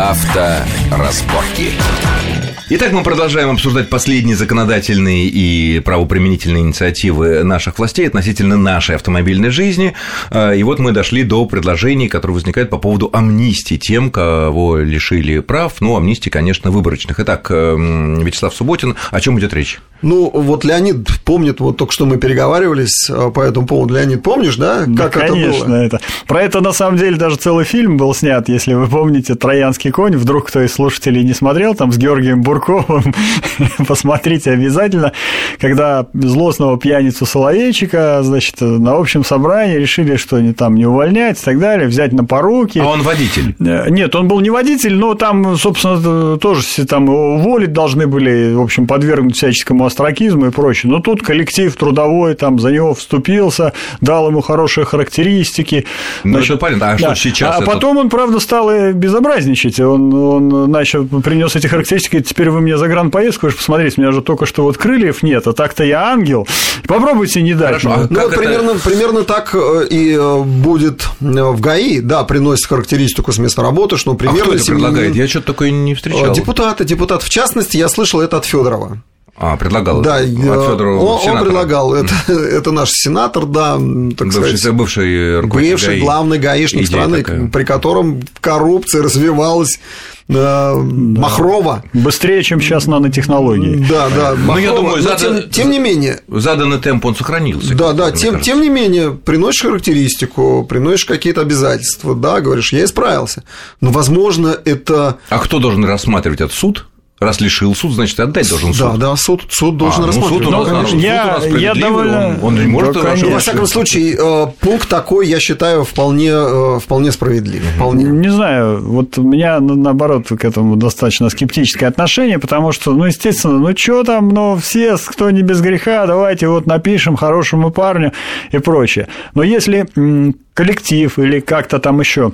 Авторазборки. Итак, мы продолжаем обсуждать последние законодательные и правоприменительные инициативы наших властей относительно нашей автомобильной жизни. А, и вот мы дошли до предложений, которые возникают по поводу амнистии тем, кого лишили прав. Ну, амнистии, конечно, выборочных. Итак, эм, Вячеслав Субботин, о чем идет речь? Ну, вот Леонид помнит, вот только что мы переговаривались э, по этому поводу. Леонид, помнишь, да, как да, это конечно, было? это. Про это, на самом деле, даже целый фильм был снят, если вы помните, «Троянский конь». Вдруг кто из слушателей не смотрел, там с Георгием Бур Сурковым, посмотрите обязательно, когда злостного пьяницу Соловейчика, значит, на общем собрании решили, что они там не увольнять и так далее, взять на поруки. А он водитель? Э, нет, он был не водитель, но там, собственно, тоже там его уволить должны были, в общем, подвергнуть всяческому остракизму и прочее. Но тут коллектив трудовой там за него вступился, дал ему хорошие характеристики. Ну, значит, это понятно, а да. что сейчас? А это... потом он, правда, стал безобразничать, он, он начал, принес эти характеристики, теперь вы мне загранпоездку, вы же посмотрите, у меня же только что вот крыльев нет, а так-то я ангел. Попробуйте не дать. Хорошо, а ну, это... примерно, примерно так э, и э, будет э, в ГАИ, да, приносит характеристику с места работы, что примерно... А кто это предлагает? Я что-то такое не встречал. Депутаты, депутат. В частности, я слышал это от Федорова. А, предлагал да, от Федорова он, он предлагал, это, это наш сенатор, да, так бывший, сказать, бывший, бывший ГАИ. главный гаишник страны, такая. при котором коррупция развивалась да. Махрова. Быстрее, чем сейчас нанотехнологии. Да, да. Махрова. Ну, я думаю, задан... тем, тем не менее. Заданный темп он сохранился. Да, да. Тем, тем не менее, приносишь характеристику, приносишь какие-то обязательства, да, говоришь, я исправился. Но, возможно, это. А кто должен рассматривать этот суд? Раз лишил суд, значит, отдать должен суд. Да, да, суд, суд должен а, рассматривать. Ну, суд у нас, суд я, у нас я довольно... он, он не может... Да, во всяком случае, э, пункт такой, я считаю, вполне, э, вполне справедлив. Вполне. Не знаю, вот у меня, наоборот, к этому достаточно скептическое отношение, потому что, ну, естественно, ну, что там, ну, все, кто не без греха, давайте вот напишем хорошему парню и прочее. Но если коллектив или как-то там еще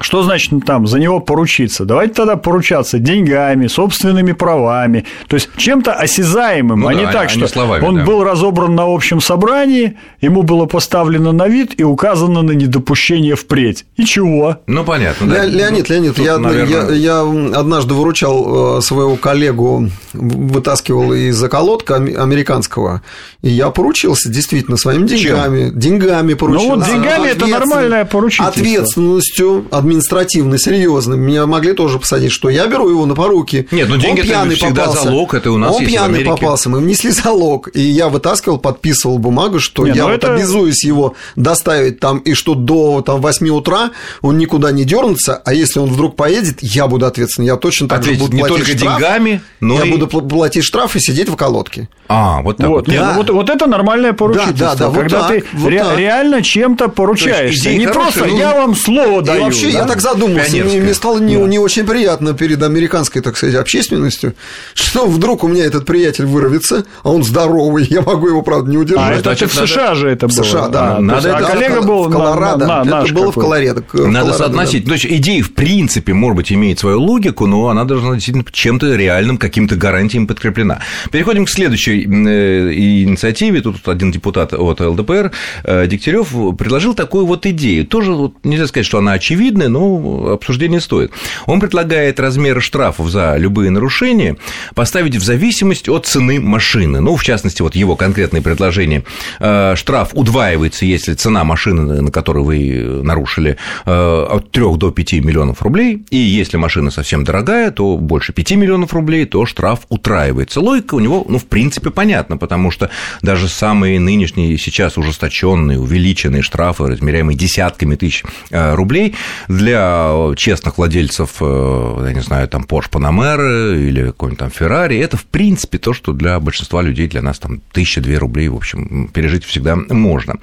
что значит там за него поручиться? Давайте тогда поручаться деньгами, собственными правами, то есть чем-то осязаемым, ну, а да, не так, а что словами, он да. был разобран на общем собрании, ему было поставлено на вид и указано на недопущение впредь. И чего? Ну, понятно. Да. Леонид, Леонид, Тут, я, наверное... я, я однажды выручал э, своего коллегу, вытаскивал из заколотка американского, и я поручился действительно своими деньгами. Чем? Деньгами поручился. Ну, вот деньгами это нормальное поручительство. Ответственностью административно, серьезно, меня могли тоже посадить, что я беру его на поруки. Нет, ну деньги он пьяный это всегда попался. залог, это у нас Он есть пьяный попался, мы внесли залог, и я вытаскивал, подписывал бумагу, что Нет, я ну вот это... обязуюсь его доставить там, и что до там, 8 утра он никуда не дернется, а если он вдруг поедет, я буду ответственен, я точно так Ответить же буду не платить только штраф, деньгами, но я и... буду платить штраф и сидеть в околотке. А, вот так вот. вот. Да. вот, вот это нормальное поручительство, да, да, да, когда вот так, ты вот ре- так. реально чем-то поручаешься. Не просто ну, я вам слово даю. Вообще, да? я так задумался, мне, мне стало не, да. не очень приятно перед американской, так сказать, общественностью, что вдруг у меня этот приятель вырвется, а он здоровый, я могу его, правда, не удержать. А это Значит, в США надо... же это было. В США, да. А, надо а это коллега был в Колорадо. На, на, это было в Колорадо. Надо соотносить. Да. То есть идея, в принципе, может быть, имеет свою логику, но она должна действительно чем-то реальным, каким-то гарантиям подкреплена. Переходим к следующей э, инициативе. Тут один депутат от ЛДПР, э, Дегтярев, предложил такую вот идею. Тоже вот, нельзя сказать, что она очевидная, но обсуждения стоит. Он предлагает размер штрафов за любые нарушения поставить в зависимость от цены машины. Ну, в частности, вот его конкретное предложение. Э, штраф удваивается, если цена машины, на которой вы нарушили, э, от 3 до 5 миллионов рублей, и если машина совсем дорогая, то больше 5 миллионов рублей, то штраф утраивается. Логика у него, ну, в принципе, понятна, потому что даже самые нынешние сейчас ужесточенные, увеличенные штрафы, размеряемые десятками тысяч э, рублей, для честных владельцев, э, я не знаю, там Porsche Panamera или какой-нибудь там Ferrari, это, в принципе, то, что для большинства людей, для нас там тысяча-две рублей, в общем, пережить всегда можно.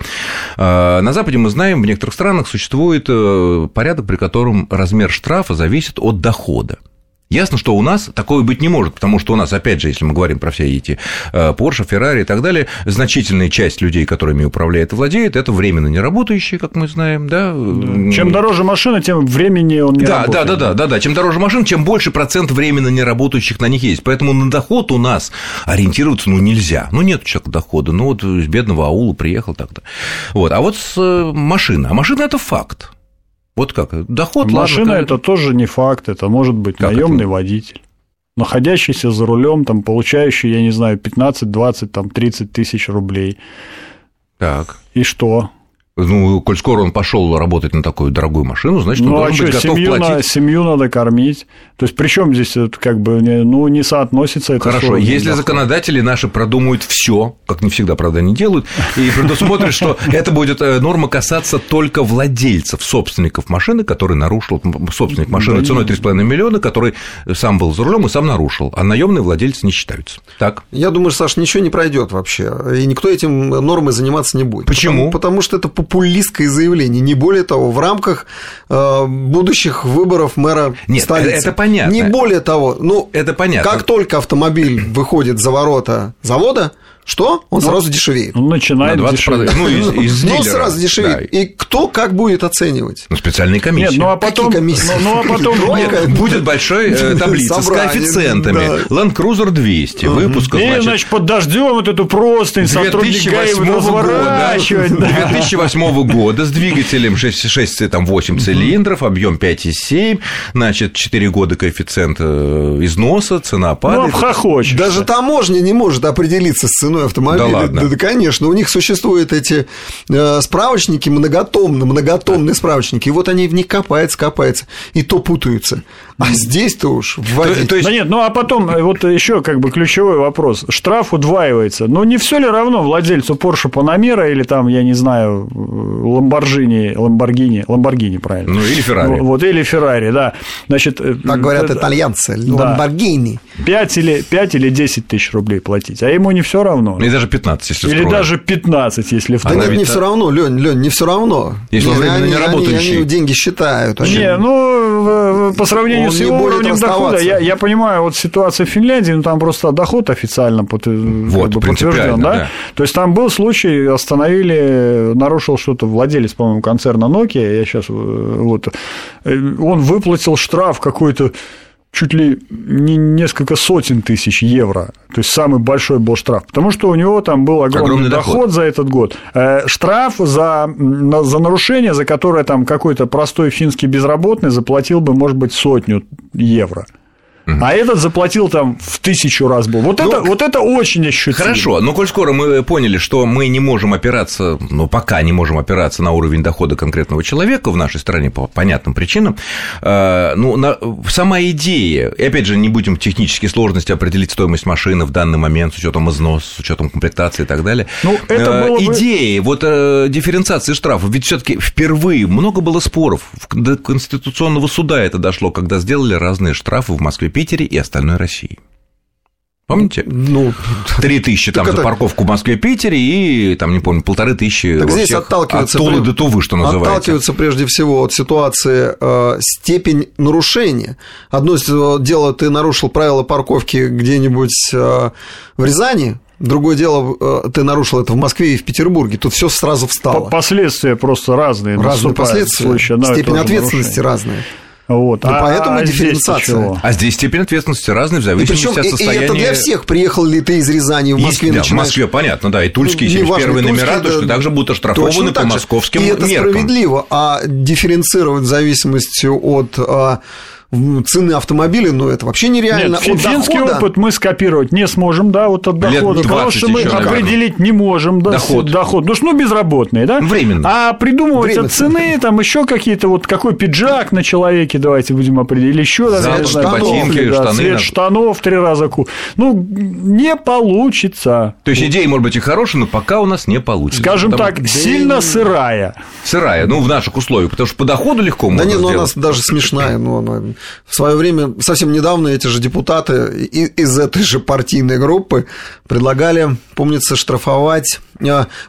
Э, на Западе мы знаем, в некоторых странах существует э, порядок, при котором размер штрафа зависит от дохода. Ясно, что у нас такое быть не может, потому что у нас, опять же, если мы говорим про все эти э, Porsche, Ferrari и так далее, значительная часть людей, которыми управляет и владеет, это временно не работающие, как мы знаем, да. Чем дороже машина, тем времени он не да, работает. Да, да, да, да, да. Чем дороже машина, чем больше процент временно не работающих на них есть. Поэтому на доход у нас ориентироваться ну нельзя. Ну нет человека дохода. Ну вот из бедного аула приехал так-то. Вот. А вот э, машина. А машина это факт. Вот как? Доход, Машина ладно, это тоже не факт, это может быть наемный водитель находящийся за рулем, там, получающий, я не знаю, 15, 20, там, 30 тысяч рублей. Так. И что? Ну, коль скоро он пошел работать на такую дорогую машину, значит, он ну, должен а быть что, готов семью платить. На, семью надо кормить. То есть, причем здесь это как бы ну, не соотносится это Хорошо, если доход. законодатели наши продумают все, как не всегда, правда, не делают, и предусмотрят, что это будет э, норма касаться только владельцев, собственников машины, который нарушил, собственник машины ценой 3,5 миллиона, который сам был за рулем и сам нарушил, а наемные владельцы не считаются. Так? Я думаю, Саш, ничего не пройдет вообще, и никто этим нормой заниматься не будет. Почему? Потому, потому что это популистское заявление. Не более того, в рамках э, будущих выборов мэра Нет, столицы. это понятно. Не более того, ну, это понятно. Как только автомобиль выходит за ворота завода, что? Он ну, сразу дешевеет. Он начинает На дешеветь. Ну, из, из Ну, сразу дешевеет. Да. И кто как будет оценивать? Ну, специальные комиссии. Нет, ну а потом... Какие комиссии? Ну, ну а потом... Будет большой э, таблица с коэффициентами. Да. Land Cruiser 200, угу. выпуска, И, значит... значит, под дождем вот эту простынь сотрудник ГАИ разворачивать. Да. 2008 года с двигателем 6, 6 там, 8 цилиндров, объем 5,7, значит, 4 года коэффициент э, износа, цена падает. Ну, Даже таможня не может определиться с ценой автомобиля. Да ладно. Да, да, конечно, у них существуют эти э, справочники многотомные, многотомные справочники, и вот они в них копаются, копаются, и то путаются. А здесь-то уж вводить. То, то есть... Да нет, ну а потом э, вот еще как бы ключевой вопрос. Штраф удваивается. Но не все ли равно владельцу Porsche Panamera или там, я не знаю, Lamborghini, Lamborghini, Lamborghini, правильно? Ну или Ferrari. Вот, или Ferrari, да. Значит, э, так говорят это, итальянцы, Lamborghini. Да. 5 или, 5 или 10 тысяч рублей платить, а ему не все равно. И даже 15, если Или даже 15, если в Да нет, не все равно, Лень, Лень, не все равно. Если он временно не работающий. Они, они деньги считают. Они... Не, ну, по сравнению он с его уровнем дохода, я, я понимаю, вот ситуация в Финляндии, ну, там просто доход официально под, вот, как бы подтвержден, да? да? То есть там был случай, остановили, нарушил что-то владелец, по-моему, концерна Nokia, я сейчас вот, он выплатил штраф какой-то чуть ли не несколько сотен тысяч евро. То есть самый большой был штраф. Потому что у него там был огромный, огромный доход, доход за этот год. Штраф за, за нарушение, за которое там какой-то простой финский безработный заплатил бы, может быть, сотню евро. А этот заплатил там в тысячу раз был. Вот, ну, это, вот это очень ощутимо. Хорошо, но коль скоро мы поняли, что мы не можем опираться, ну, пока не можем опираться на уровень дохода конкретного человека в нашей стране по понятным причинам, э, ну, на, сама идея, и опять же, не будем технические сложности определить стоимость машины в данный момент с учетом износа, с учетом комплектации и так далее. Ну, это э, было бы... Идея вот э, дифференциации штрафов, ведь все таки впервые много было споров, до Конституционного суда это дошло, когда сделали разные штрафы в Москве, Питере и остальной России. Помните? Ну, три тысячи там это... за парковку в Москве, Питере и там не помню полторы тысячи. Так здесь отталкиваются от Тулы до Тувы, что называется. Отталкиваются прежде всего от ситуации э, степень нарушения. Одно дело, ты нарушил правила парковки где-нибудь э, в Рязани, Другое дело, э, ты нарушил это в Москве и в Петербурге. Тут все сразу встало. Последствия просто разные. Разные последствия. Случае, Степень ответственности нарушение. разная. Вот. Ну, а, поэтому а дифференциация. А здесь степень ответственности разная в зависимости и от состояния. И это для всех. Приехал ли ты из Рязани в Москве? Есть, да, в Москве, понятно, да. И тульские ну, 71 номера, то, что также будут оштрафованы по московским И это меркам. справедливо. А дифференцировать в зависимости от а, цены автомобиля, ну, это вообще нереально. Нет, финский дохода... опыт мы скопировать не сможем, да, вот от дохода, потому что мы определить не можем да, доход. доход. Ну, что, ну, безработные, да? Временно. А придумывать от цены, там еще какие-то, вот какой пиджак на человеке, давайте будем определить, еще цвет штанов, ботинки, да, штаны. Цвет штанов три раза ку. Ну, не получится. То есть, идея может быть и хорошая, но пока у нас не получится. Скажем потому... так, сильно сырая. Сырая, ну, в наших условиях, потому что по доходу легко да можно нет, ну, у нас даже смешная, но она в свое время, совсем недавно эти же депутаты из этой же партийной группы предлагали, помнится, штрафовать,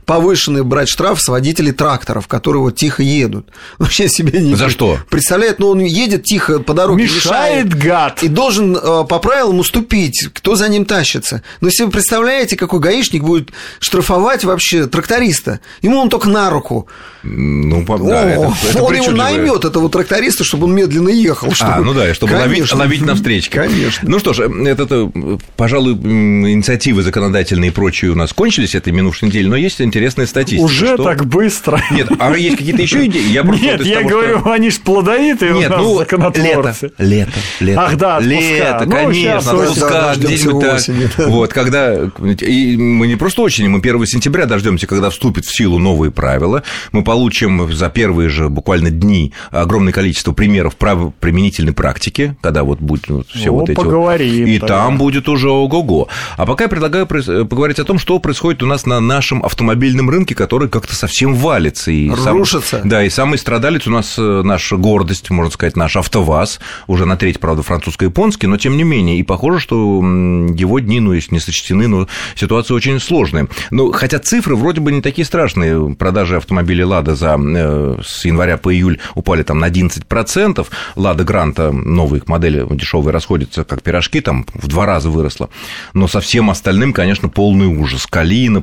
повышенный брать штраф с водителей тракторов, которые вот тихо едут. Вообще себе не... За что? Представляет, ну он едет тихо по дороге, мешает, мешает гад. И должен э, по правилам уступить, кто за ним тащится. Но если вы представляете, какой гаишник будет штрафовать вообще тракториста, ему он только на руку. Ну, да, О, это, это он его наймет, этого тракториста, чтобы он медленно ехал, чтобы а, ну да, чтобы ловить, ловить на встречке. Конечно. Ну что ж, это, это, пожалуй, инициативы законодательные и прочие у нас кончились этой минувшей неделе, но есть интересная статистика. Уже что... так быстро. Нет, а есть какие-то еще идеи? Я Нет, я того, говорю, что... они же плодовитые Нет, у нас ну, законотворцы. Лето, лето, лето. Ах, да, отпуска. Лето, ну, конечно, отпуска, где-нибудь так. Вот, когда... И мы не просто осенью, мы 1 сентября дождемся, когда вступят в силу новые правила. Мы получим за первые же буквально дни огромное количество примеров правоприменительной практики, когда вот будет вот все ну, вот эти поговорим, вот... И тогда. там будет уже ого-го. А пока я предлагаю поговорить о том, что происходит у нас на нашем автомобильном рынке, который как-то совсем валится. И Рушится. Сам... Да, и самый страдалец у нас э, наша гордость, можно сказать, наш АвтоВАЗ, уже на треть, правда, французско-японский, но тем не менее. И похоже, что его дни, ну, если не сочтены, но ситуация очень сложная. Ну, хотя цифры вроде бы не такие страшные. Продажи автомобилей «Лада» за, э, с января по июль упали там на 11%. «Лада Гранта», новые модели дешевые, расходятся как пирожки, там в два раза выросло. Но со всем остальным, конечно, полный ужас. Калина,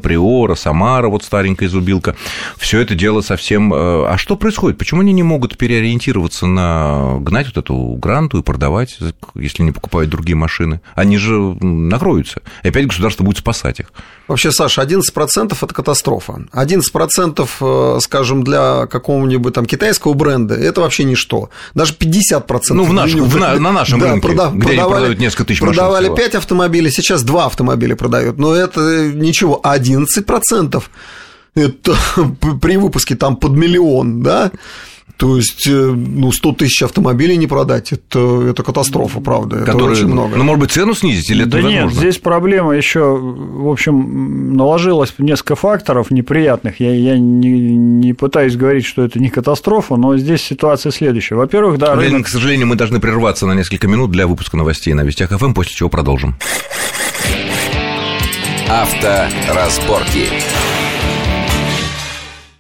Приора, Самара, вот старенькая зубилка. Все это дело совсем... Э, а что происходит? Почему они не могут переориентироваться на гнать вот эту гранту и продавать, если не покупают другие машины? Они же накроются. И опять государство будет спасать их. Вообще, Саша, 11% это катастрофа. 11%, э, скажем, для какого-нибудь там китайского бренда это вообще ничто. Даже 50%. Ну, в наш, в на, на нашем да, рынке, продав, где продавали, они продают несколько тысяч машин. Продавали 5 автомобилей, сейчас 2 автомобиля продают. Но это ничего. 11% это при выпуске там под миллион, да, то есть, э, ну, 100 тысяч автомобилей не продать, это, это катастрофа, правда. Которые, это очень много. Ну, может быть, цену снизить или это Да невозможно? нет, здесь проблема еще, в общем, наложилось несколько факторов неприятных. Я, я не, не пытаюсь говорить, что это не катастрофа, но здесь ситуация следующая. Во-первых, да, Ленин, рынок... к сожалению, мы должны прерваться на несколько минут для выпуска новостей на Вестях ФМ, после чего продолжим. Авторазборки. разборки.